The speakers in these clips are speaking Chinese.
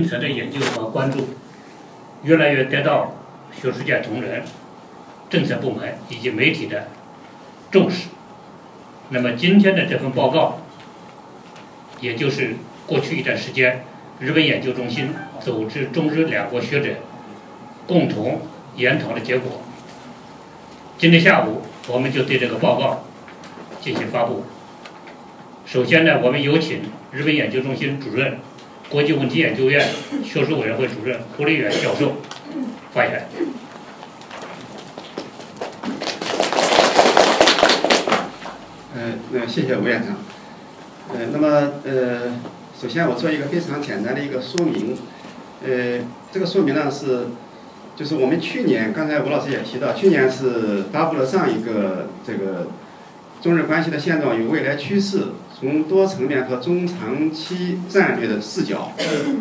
政策的研究和关注，越来越得到学术界同仁、政策部门以及媒体的重视。那么今天的这份报告，也就是过去一段时间日本研究中心组织中日两国学者共同研讨的结果。今天下午我们就对这个报告进行发布。首先呢，我们有请日本研究中心主任。国际问题研究院学术委员会主任胡立远教授发言。呃，那谢谢吴院长。呃，那么呃，首先我做一个非常简单的一个说明。呃，这个说明呢是，就是我们去年刚才吴老师也提到，去年是发布了上一个这个中日关系的现状与未来趋势。从多层面和中长期战略的视角，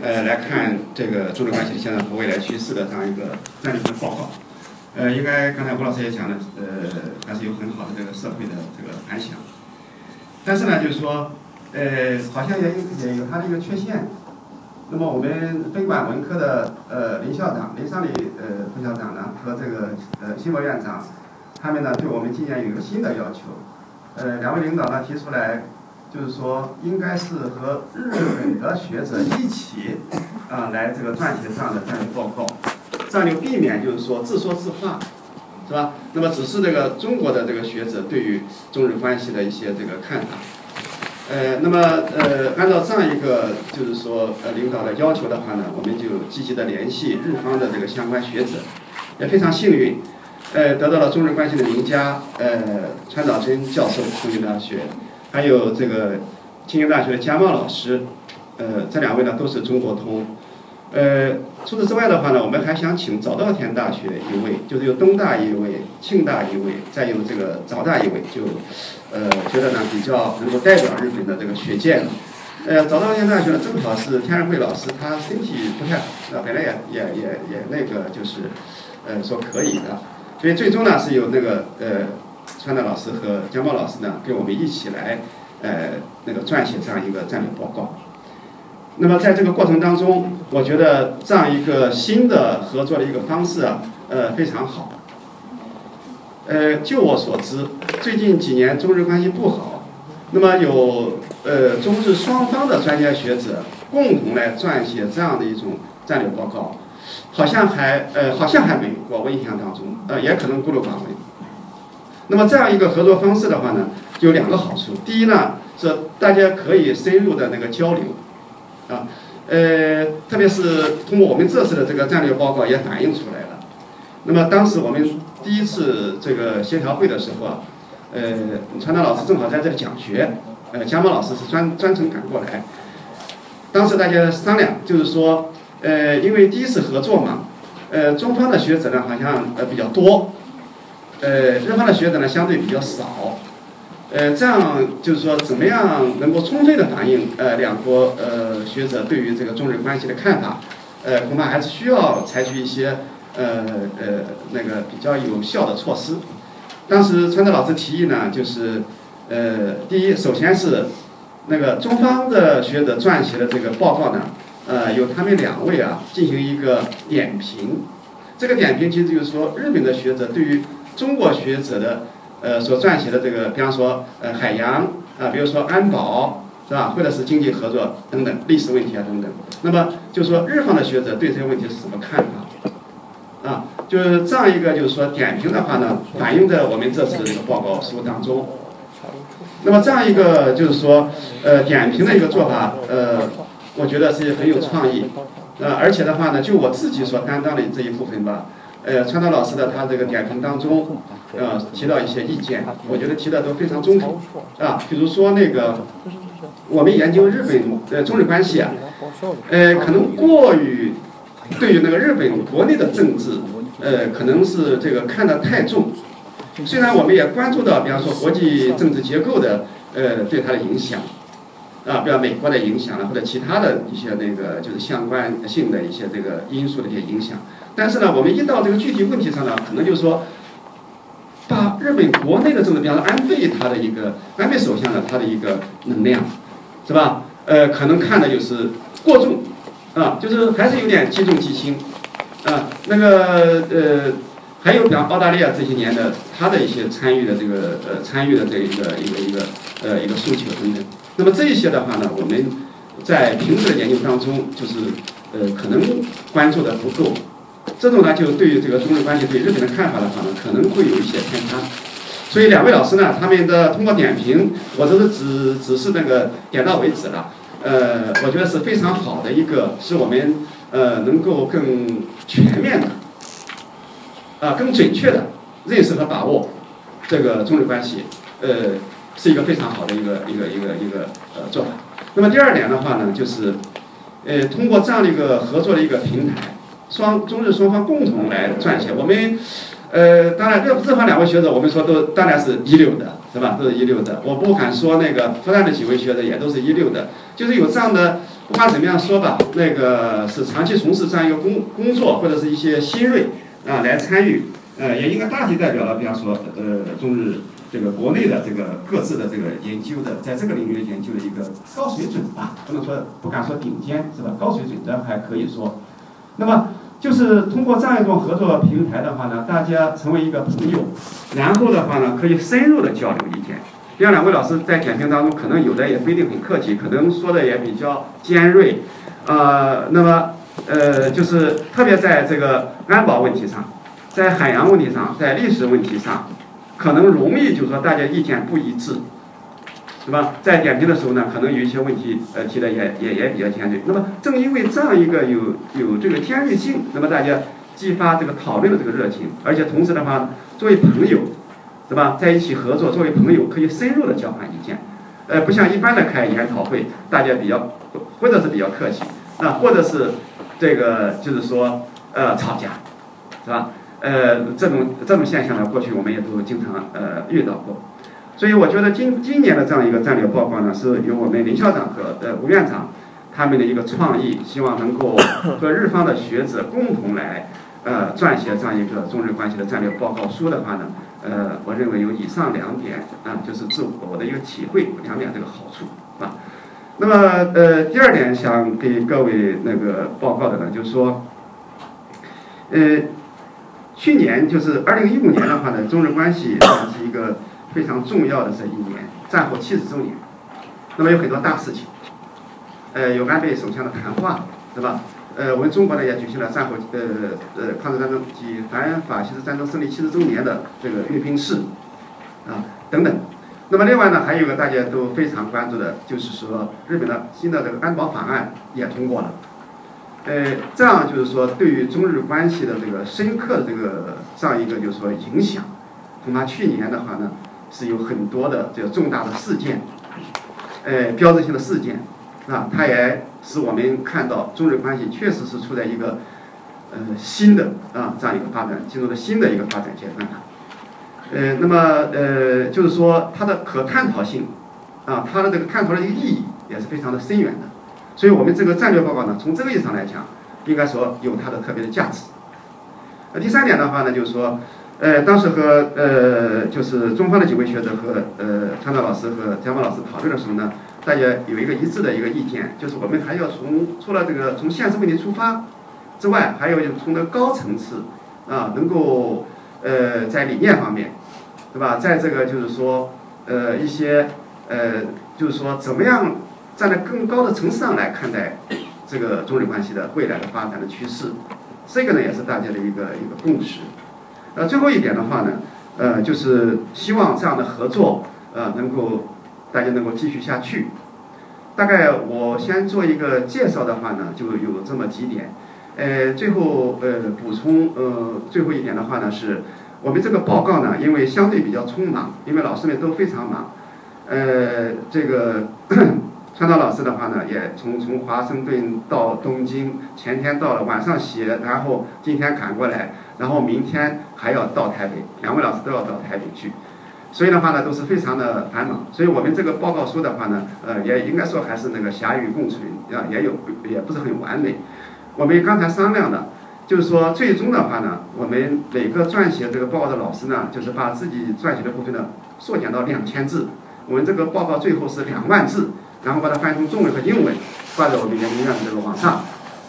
呃，来看这个中日关系的现状和未来趋势的这样一个战略性报告。呃，应该刚才吴老师也讲了，呃，还是有很好的这个社会的这个反响。但是呢，就是说，呃，好像也有也有它的一个缺陷。那么我们分管文科的呃林校长、林尚礼呃副校长呢和这个呃新博院长，他们呢对我们今年有一个新的要求。呃，两位领导呢提出来。就是说，应该是和日本的学者一起啊来这个撰写这样的战略报告，这样就避免就是说自说自话，是吧？那么只是这个中国的这个学者对于中日关系的一些这个看法。呃，那么呃，按照这样一个就是说呃领导的要求的话呢，我们就积极的联系日方的这个相关学者，也非常幸运，呃，得到了中日关系的名家呃川岛真教授，东京大学。还有这个清华大学的加茂老师，呃，这两位呢都是中国通。呃，除此之外的话呢，我们还想请早稻田大学一位，就是有东大一位，庆大一位，再有这个早大一位，就呃觉得呢比较能够代表日本的这个学界了。呃，早稻田大学呢正好是天然会老师，他身体不太好，那本来也也也也那个就是呃说可以的，所以最终呢是由那个呃。川大老师和江茂老师呢，跟我们一起来，呃，那个撰写这样一个战略报告。那么在这个过程当中，我觉得这样一个新的合作的一个方式啊，呃，非常好。呃，就我所知，最近几年中日关系不好，那么有呃中日双方的专家学者共同来撰写这样的一种战略报告，好像还呃好像还没有过，我印象当中，呃，也可能孤陋寡闻。那么这样一个合作方式的话呢，有两个好处。第一呢，是大家可以深入的那个交流，啊，呃，特别是通过我们这次的这个战略报告也反映出来了。那么当时我们第一次这个协调会的时候啊，呃，川大老师正好在这里讲学，呃，江波老师是专专程赶过来。当时大家商量，就是说，呃，因为第一次合作嘛，呃，中方的学者呢好像呃比较多。呃，日方的学者呢相对比较少，呃，这样就是说，怎么样能够充分的反映呃两国呃学者对于这个中日关系的看法？呃，恐怕还是需要采取一些呃呃那个比较有效的措施。当时川泽老师提议呢，就是呃，第一，首先是那个中方的学者撰写的这个报告呢，呃，由他们两位啊进行一个点评。这个点评其实就是说，日本的学者对于中国学者的呃所撰写的这个，比方说呃海洋啊，比如说安保是吧，或者是经济合作等等历史问题啊等等。那么就说日方的学者对这些问题是什么看法？啊，就是这样一个就是说点评的话呢，反映在我们这次的这个报告书当中。那么这样一个就是说呃点评的一个做法，呃，我觉得是很有创意。呃，而且的话呢，就我自己所担当的这一部分吧。呃，川岛老师的他这个点评当中，呃，提到一些意见，我觉得提的都非常中肯，啊，比如说那个，我们研究日本呃中日关系啊，呃，可能过于对于那个日本国内的政治，呃，可能是这个看得太重，虽然我们也关注到，比方说国际政治结构的呃对它的影响，啊，比如美国的影响了，或者其他的一些那个就是相关性的一些这个因素的一些影响。但是呢，我们一到这个具体问题上呢，可能就是说，把日本国内的政治，比方说安倍他的一个安倍首相的他的一个能量，是吧？呃，可能看的就是过重，啊，就是还是有点击重击轻，啊，那个呃，还有比方澳大利亚这些年的他的一些参与的这个呃参与的这一个一个一个呃一个诉求等等。那么这些的话呢，我们在平时的研究当中，就是呃可能关注的不够，这种呢就对于这个中日关系对日本的看法的话呢，可能会有一些偏差。所以两位老师呢，他们的通过点评，我都是只只是那个点到为止了。呃，我觉得是非常好的一个，是我们呃能够更全面的，啊，更准确的认识和把握这个中日关系，呃，是一个非常好的一个一个一个一个呃做法。那么第二点的话呢，就是呃通过这样的一个合作的一个平台，双中日双方共同来撰写我们。呃，当然，这这方两位学者，我们说都当然是一流的，是吧？都是一流的。我不敢说那个复旦的几位学者也都是一流的，就是有这样的，不管怎么样说吧，那个是长期从事这样一个工工作，或者是一些新锐啊来参与，呃，也应该大体代表了，比方说呃中日这个国内的这个各自的这个研究的，在这个领域研究的一个高水准吧，不能说不敢说顶尖，是吧？高水准的还可以说，那么。就是通过这样一种合作平台的话呢，大家成为一个朋友，然后的话呢，可以深入的交流意见。像两位老师在点评当中，可能有的也不一定很客气，可能说的也比较尖锐，呃，那么呃，就是特别在这个安保问题上，在海洋问题上，在历史问题上，可能容易就是说大家意见不一致。是吧？在点评的时候呢，可能有一些问题，呃，提的也也也比较尖锐。那么正因为这样一个有有这个尖锐性，那么大家激发这个讨论的这个热情，而且同时的话，作为朋友，是吧，在一起合作，作为朋友可以深入的交换意见，呃，不像一般的开研讨会，大家比较或者是比较客气，啊，或者是这个就是说呃吵架，是吧？呃，这种这种现象呢，过去我们也都经常呃遇到过。所以我觉得今今年的这样一个战略报告呢，是由我们林校长和呃吴院长他们的一个创意，希望能够和日方的学者共同来呃撰写这样一个中日关系的战略报告书的话呢，呃，我认为有以上两点啊，就是自我的一个体会两点这个好处啊。那么呃，第二点想给各位那个报告的呢，就是说，呃，去年就是二零一五年的话呢，中日关系是一个。非常重要的这一年，战后七十周年，那么有很多大事情，呃，有安倍首相的谈话，对吧？呃，我们中国呢也举行了战后呃呃抗日战争及反法西斯战争胜利七十周年的这个阅兵式，啊等等。那么另外呢，还有一个大家都非常关注的，就是说日本的新的这个安保法案也通过了，呃，这样就是说对于中日关系的这个深刻的这个这样一个就是说影响，恐怕去年的话呢。是有很多的这个重大的事件，呃，标志性的事件，啊，它也使我们看到中日关系确实是处在一个呃新的啊这样一个发展，进入了新的一个发展阶段呃，那么呃，就是说它的可探讨性，啊，它的这个探讨的一个意义也是非常的深远的，所以我们这个战略报告呢，从这个意义上来讲，应该说有它的特别的价值。那第三点的话呢，就是说。呃，当时和呃，就是中方的几位学者和呃，川岛老师和江峰老师讨论的时候呢，大家有一个一致的一个意见，就是我们还要从除了这个从现实问题出发之外，还有就从那个高层次啊，能够呃在理念方面，对吧？在这个就是说呃一些呃就是说怎么样站在更高的层次上来看待这个中日关系的未来的发展的趋势，这个呢也是大家的一个一个共识。那，最后一点的话呢，呃，就是希望这样的合作，呃，能够大家能够继续下去。大概我先做一个介绍的话呢，就有这么几点。呃，最后呃补充呃最后一点的话呢，是我们这个报告呢，因为相对比较匆忙，因为老师们都非常忙。呃，这个川岛老师的话呢，也从从华盛顿到东京，前天到了，晚上写，然后今天赶过来。然后明天还要到台北，两位老师都要到台北去，所以的话呢都是非常的繁忙。所以我们这个报告书的话呢，呃，也应该说还是那个狭语共存啊，也有也不是很完美。我们刚才商量的，就是说最终的话呢，我们每个撰写这个报告的老师呢，就是把自己撰写的部分呢缩减到两千字。我们这个报告最后是两万字，然后把它翻译成中文和英文，挂在我们研究院的这个网上。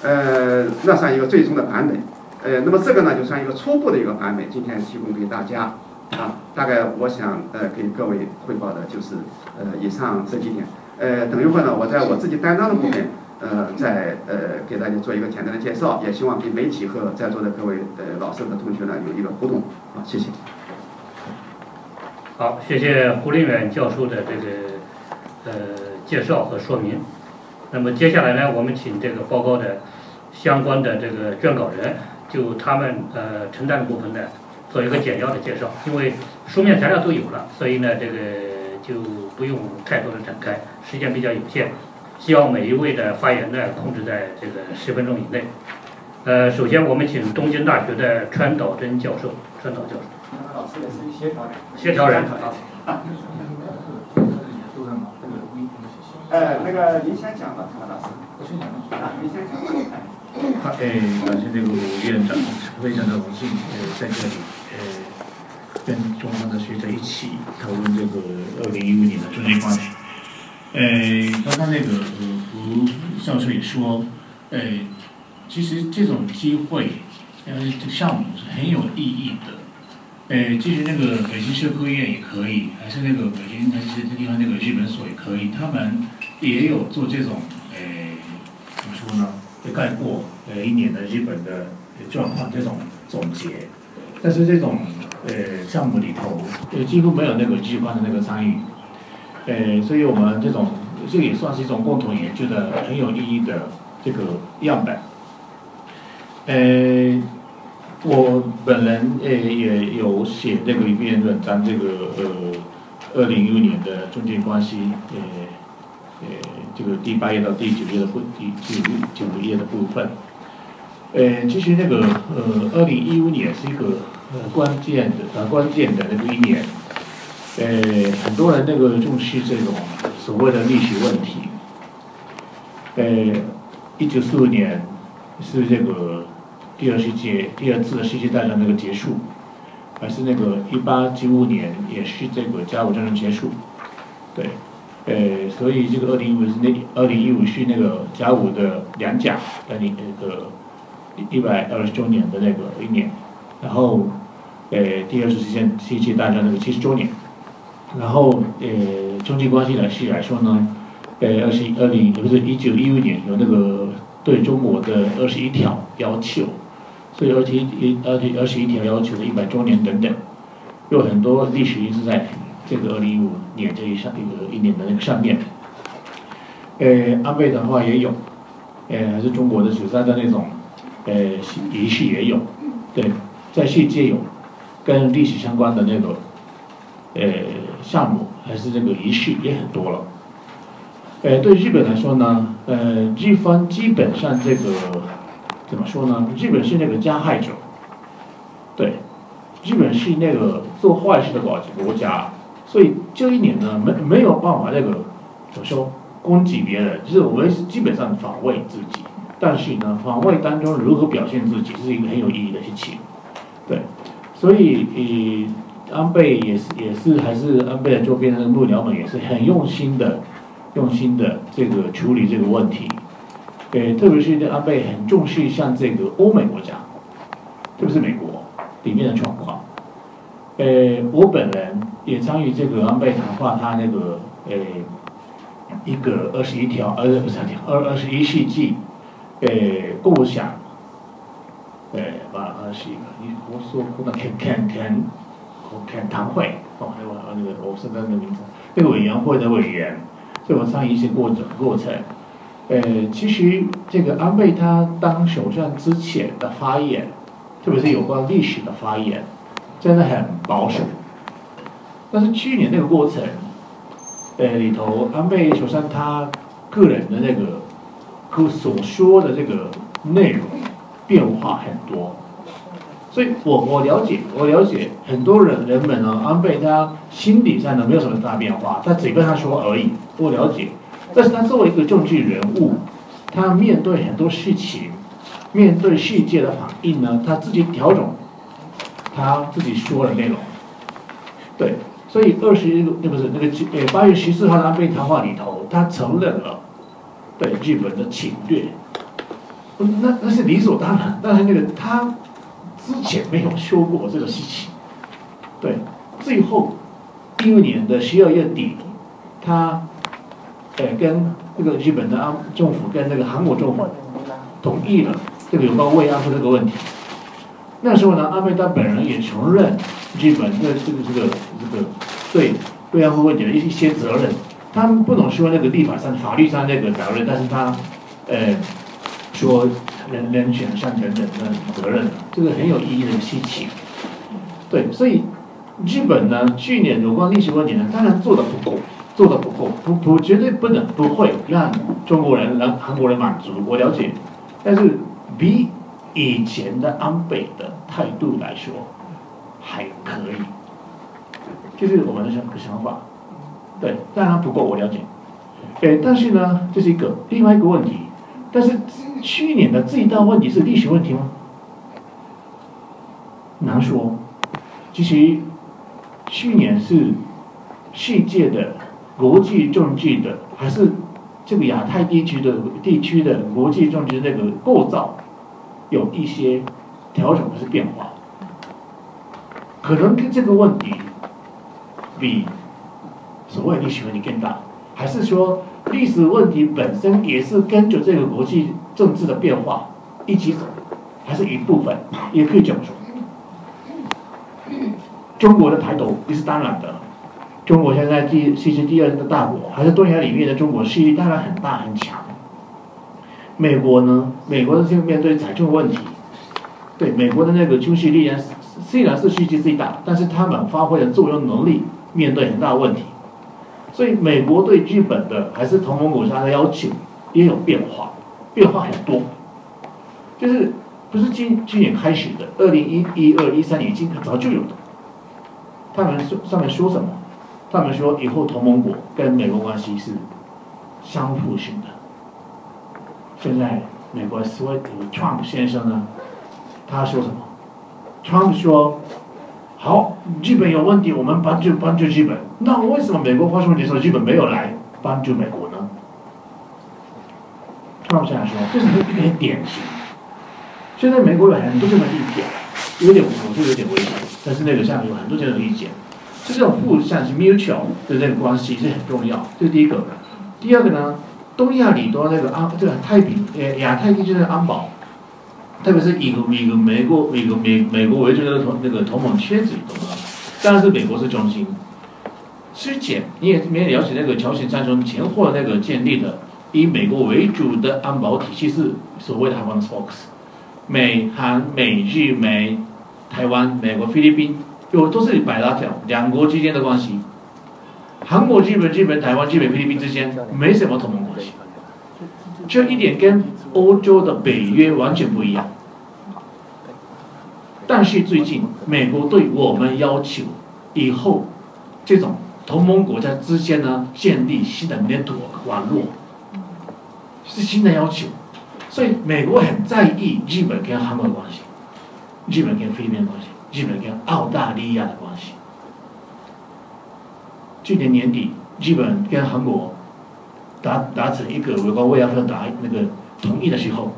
呃，那算一个最终的版本。呃，那么这个呢，就算一个初步的一个版本，今天提供给大家。啊，大概我想呃给各位汇报的就是呃以上这几点。呃，等一会儿呢，我在我自己担当的部分，呃，再呃给大家做一个简单的介绍，也希望给媒体和在座的各位呃老师和同学呢有一个互动。好，谢谢。好，谢谢胡林远教授的这个呃介绍和说明。那么接下来呢，我们请这个报告的相关的这个撰稿人，就他们呃承担的部分呢。做一个简要的介绍，因为书面材料都有了，所以呢，这个就不用太多的展开，时间比较有限，希望每一位的发言呢控制在这个十分钟以内。呃，首先我们请东京大学的川岛真教授，川岛教授。老师也是协调人。协调人。啊。呃，那个您先讲吧，川老师。我先讲啊，您先讲。好，哎，感谢这个院长，非常的荣幸，呃，在这里。呃，跟中方的学者一起讨论这个二零一五年的中美关系。呃，刚刚那个呃胡教授也说，呃，其实这种机会，呃，这个项目是很有意义的。呃，其实那个北京社科院也可以，还是那个北京还是这地方那个日本所也可以，他们也有做这种，呃，怎么说呢？就概括呃一年的日本的状况这种总结。但是这种呃项目里头，呃几乎没有那个机关的那个参与，呃，所以我们这种这也算是一种共同研究的很有意义的这个样本。呃，我本人呃也有写这个一篇文章，这个呃二零一五年的中间关系，呃呃这个第八页到第九页的部第九九页的部分。呃，其实那个呃，二零一五年是一个呃关键的呃关键的那个一年，呃，很多人那个重视这种所谓的历史问题。呃，一九四五年是这个第二世界第二次世界大战那个结束，还是那个一八九五年也是这个甲午战争结束，对，呃，所以这个二零一五是那二零一五是那个甲午的两甲的那那个。一百二十周年的那个一年，然后，呃，第二次世界世界大战那个七十周年，然后，呃，中际关系来系来说呢，呃，二十二零也不是一九一五年有那个对中国的二十一条要求，所以二十一二二十一条要求的一百周年等等，有很多历史一直在这个二零一五年这一上一个一年的那个上面，呃，安倍的话也有，呃，还是中国的九三的那种。呃，仪式也有，对，在世界有跟历史相关的那个呃项目，还是这个仪式也很多了。呃，对日本来说呢，呃，日方基本上这个怎么说呢？日本是那个加害者，对，日本是那个做坏事的国国家，所以这一年呢，没没有办法那个怎么说攻击别人，就是我们基本上防卫自己。但是呢，防卫当中如何表现自己是一个很有意义的事情，对，所以呃，安倍也是也是还是安倍的周边的幕僚们也是很用心的，用心的这个处理这个问题，呃，特别是安倍很重视像这个欧美国家，特别是美国里面的状况，呃，我本人也参与这个安倍谈话，他那个呃一个二十一条，呃不是条，二二十一世纪。呃，共享，呃，把二十一个，我说可能开开开我开谈会，哦，那个那个我是那个名字，那个委员会的委员，这我上一些过程过程，呃，其实这个安倍他当首相之前的发言，特别是有关历史的发言，真的很保守。但是去年那个过程，呃，里头安倍首相他个人的那个。和所说的这个内容变化很多，所以我我了解，我了解很多人人们呢，安倍他心理上呢没有什么大变化，他嘴巴上说而已，我了解。但是他作为一个政治人物，他面对很多事情，面对世界的反应呢，他自己调整他自己说的内容。对，所以二十那不是那个呃八月十四号安倍谈话里头，他承认了。对日本的侵略，那那是理所当然，但是那个他之前没有说过这个事情，对，最后一五年的十二月底，他呃跟这个日本的安政府跟那个韩国政府同意了这个有关慰安妇这个问题。那时候呢，安倍他本人也承认日本的这个这个这个对慰安妇问题的一些责任。他们不能说那个立法上、法律上那个责任，但是他呃说人人权上等等的责任，这个很有意义的事情。对，所以日本呢，去年有关历史问题呢，当然做的不够，做的不够，不不绝对不能不会让中国人、让韩国人满足。我了解，但是比。以前的安倍的态度来说，还可以，就是我们的想想法，对，当然不够，我了解，哎，但是呢，这是一个另外一个问题，但是去年的最大问题是历史问题吗？难说，其实去年是世界的国际政治的，还是这个亚太地区的地区的国际政治那个构造。有一些调整或是变化，可能跟这个问题比所谓历史问题更大，还是说历史问题本身也是跟着这个国际政治的变化一起走，还是一部分，也可以这么说。中国的抬头也是当然的，中国现在第世界第二的大国，还是东亚里面的中国势力当然很大很强。美国呢？美国的就面对财政问题，对美国的那个军事力量虽然是世界最大，但是他们发挥的作用能力面对很大问题，所以美国对日本的还是同盟国家的要求也有变化，变化很多，就是不是今今年开始的，二零一一二一三年已经早就有的。他们说上面说什么？他们说以后同盟国跟美国关系是相互性的。现在美国所谓 Trump 先生呢，他说什么？Trump 说：“好，日本有问题，我们帮助帮助日本。那为什么美国发生问题时候，日本没有来帮助美国呢？”Trump 现在说，这是一点典型。现在美国有很多这样的意见，有点我就有点危险，但是那个上有很多这种意见，就这种互相是 mutual 的这个关系是很重要，这是第一个。第二个呢？东亚里多那个安，这个太平呃亚太地区的安保，特别是以个以美国以个美美国为主的同那个同盟圈子里头啊，当然是美国是中心。之前你也没了解那个朝鲜战争前后那个建立的以美国为主的安保体系是所谓的台湾的 Fox，美韩美日美台湾美国菲律宾有都是百拉条两国之间的关系。韩国、日本、日本、台湾、日本、菲律宾之间没什么同盟关系，这一点跟欧洲的北约完全不一样。但是最近美国对我们要求，以后这种同盟国家之间呢建立新的 network 网络，是新的要求，所以美国很在意日本跟韩国的关系，日本跟菲律宾关系，日本跟澳大利亚的关系。去年年底，日本跟韩国达达成一个有关慰安妇达那个同意的时候，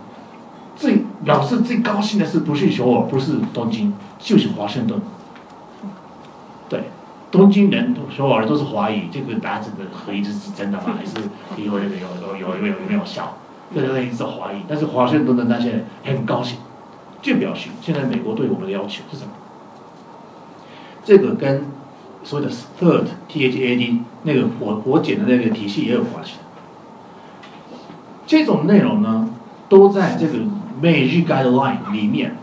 最表示最高兴的是不是首尔，不是东京，就是华盛顿。东京人、首尔都是怀疑这个达成的合意是是真的吗？还是有有有有有有有没有效？这个一直怀疑。但是华盛顿的那些人很高兴，就表示现在美国对我们的要求是什么？这个跟。所谓的 third T H A D 那个火火检的那个体系也有关系。这种内容呢，都在这个美日 guideline 里面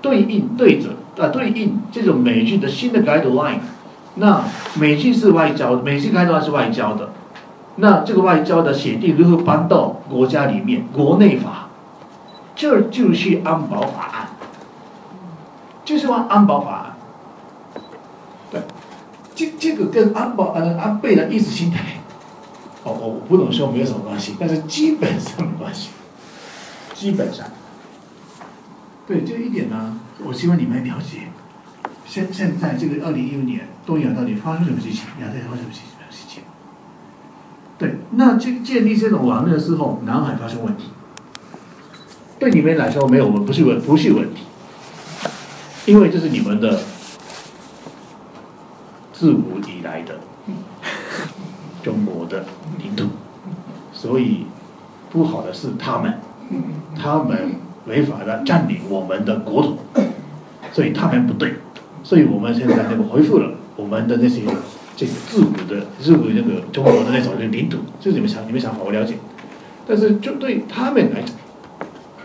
对应对着啊对应这种美日的新的 guideline。那美日是外交，美日 guideline 是外交的。那这个外交的协定如何搬到国家里面？国内法，这就是安保法案，就是安安保法案。对这这个跟安保呃安倍的意识形态，哦我不能说没有什么关系，但是基本上没关系，基本上，对这一点呢，我希望你们了解，现现在这个二零一五年东亚到底发生什么事情，亚太发生什么事情？对，那建建立这种网络的时候，南海发生问题，对你们来说没有问不是问不是问题，因为这是你们的自古以来的中国的领土，所以不好的是他们，他们违法的占领我们的国土，所以他们不对，所以我们现在那个恢复了我们的那些这个自古的自古那个中国的那种领土，这是你们想你们想法我了解，但是就对他们来讲。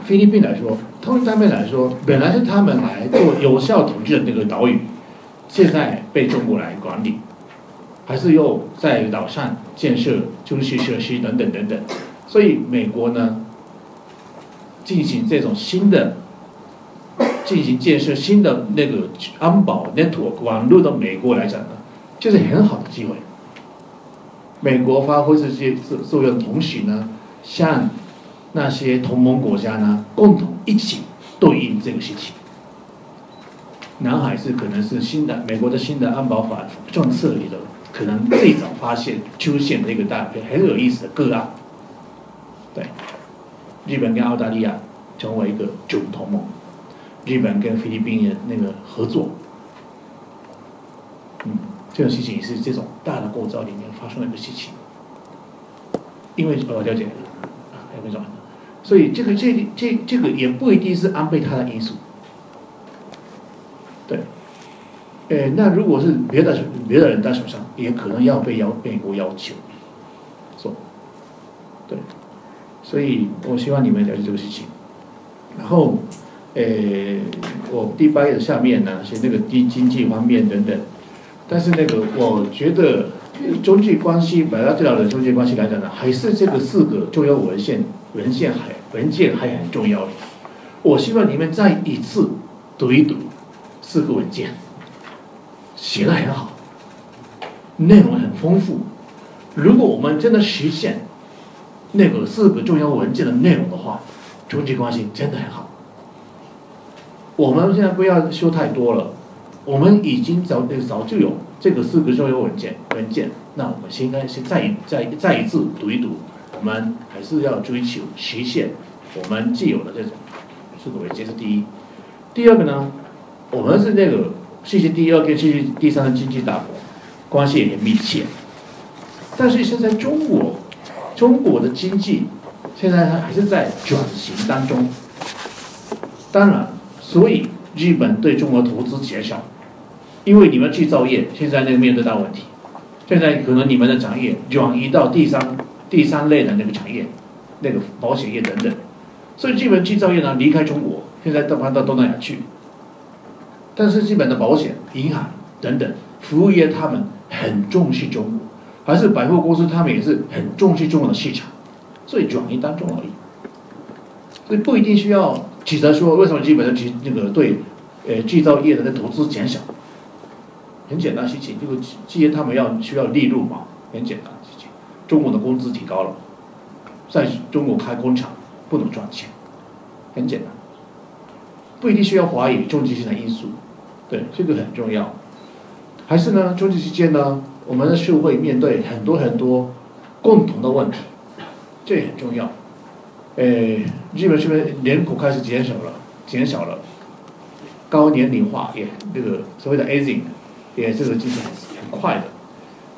菲律宾来说，他们他们来说，本来是他们来做有效统治的那个岛屿，现在被中国来管理，还是又在岛上建设军事设施等等等等，所以美国呢，进行这种新的，进行建设新的那个安保 network 网络的美国来讲呢，就是很好的机会。美国发挥这些作作用同时呢，向。那些同盟国家呢，共同一起对应这个事情。南海是可能是新的美国的新的安保法政策里的，可能最早发现出现的一个大很有意思的个案。对，日本跟澳大利亚成为一个准同盟，日本跟菲律宾的那个合作，嗯，这种事情也是这种大的构造里面发生的一个事情。因为我了解，啊，有没有？所以这个这这这个也不一定是安倍他的因素，对，呃，那如果是别的别的人在手上，也可能要被要美国要求做，对，所以我希望你们了解这个事情。然后，呃，我第八页下面呢写那个低经济方面等等，但是那个我觉得中际关系，百大电脑的中际关系来讲呢，还是这个四个重要文献文献还。文件还很重要，我希望你们再一次读一读四个文件，写的很好，内容很丰富。如果我们真的实现那个四个重要文件的内容的话，中际关系真的很好。我们现在不要修太多了，我们已经早早就有这个四个重要文件文件，那我们现在是再再再一次读一读。我们还是要追求实现我们既有的这种四个文件是第一。第二个呢，我们是那个世界第二跟世界第三的经济大国，关系也很密切。但是现在中国，中国的经济现在它还是在转型当中。当然，所以日本对中国投资减少，因为你们制造业现在那个面对大问题，现在可能你们的产业转移到第三。第三类的那个产业，那个保险业等等，所以基本制造业呢离开中国，现在都搬到东南亚去。但是基本的保险、银行等等服务业，他们很重视中国，还是百货公司，他们也是很重视中国的市场，所以转移当中而已。所以不一定需要指责说为什么基本的制那个对，呃制造业的那投资减少，很简单事情，这个企业他们要需要利润嘛，很简单事情。中国的工资提高了，在中国开工厂不能赚钱，很简单，不一定需要华语中级性的因素，对这个很重要。还是呢，中级之间呢，我们的社会面对很多很多共同的问题，这也很重要。呃，日本这边人口开始减少了，减少了，高年龄化也那个所谓的 aging，也这个进行很很快的。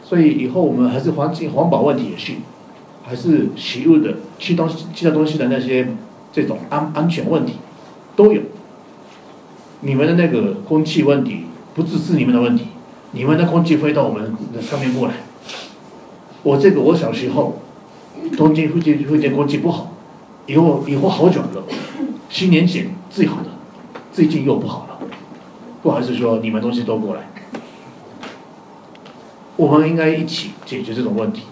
所以以后我们还是环境环保问题也是，还是食物的吃东西、其他东西的那些这种安安全问题都有。你们的那个空气问题不只是你们的问题，你们的空气飞到我们的上面过来。我这个我小时候，东京附近附近空气不好，以后以后好转了，十年前最好的，最近又不好了。不好意思说，你们东西都过来。我们应该一起解决这种问题，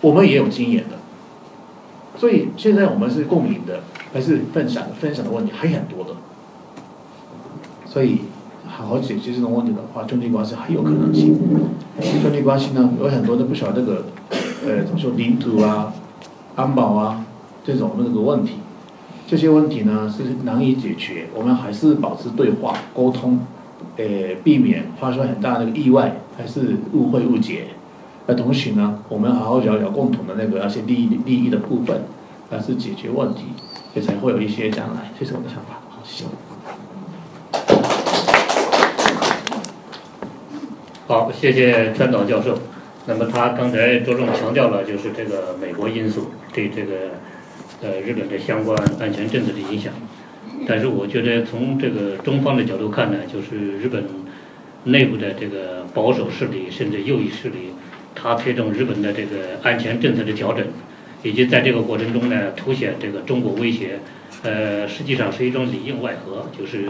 我们也有经验的，所以现在我们是共赢的，还是分享分享的问题还很多的，所以好好解决这种问题的话，中地关系还有可能性。中地关系呢，有很多的不少这个，呃，怎么说领土啊、安保啊这种那个问题，这些问题呢是难以解决，我们还是保持对话沟通。呃，避免发生很大的意外，还是误会误解。那同时呢，我们好好聊聊共同的那个那些利益利益的部分，还是解决问题。也才会有一些将来。这是我的想法。好，谢谢。好，谢谢川岛教授。那么他刚才着重强调了，就是这个美国因素对这个呃日本的相关安全政策的影响。但是我觉得从这个中方的角度看呢，就是日本内部的这个保守势力甚至右翼势力，他推动日本的这个安全政策的调整，以及在这个过程中呢凸显这个中国威胁，呃，实际上是一种里应外合，就是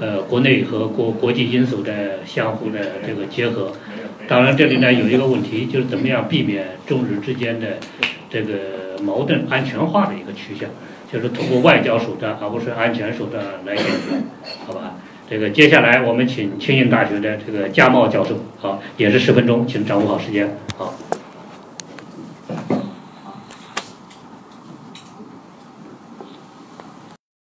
呃国内和国国际因素的相互的这个结合。当然，这里呢有一个问题，就是怎么样避免中日之间的这个矛盾安全化的一个趋向，就是通过外交手段而不是安全手段来解决，好吧？这个接下来我们请清应大学的这个加茂教授，好，也是十分钟，请掌握好时间，好。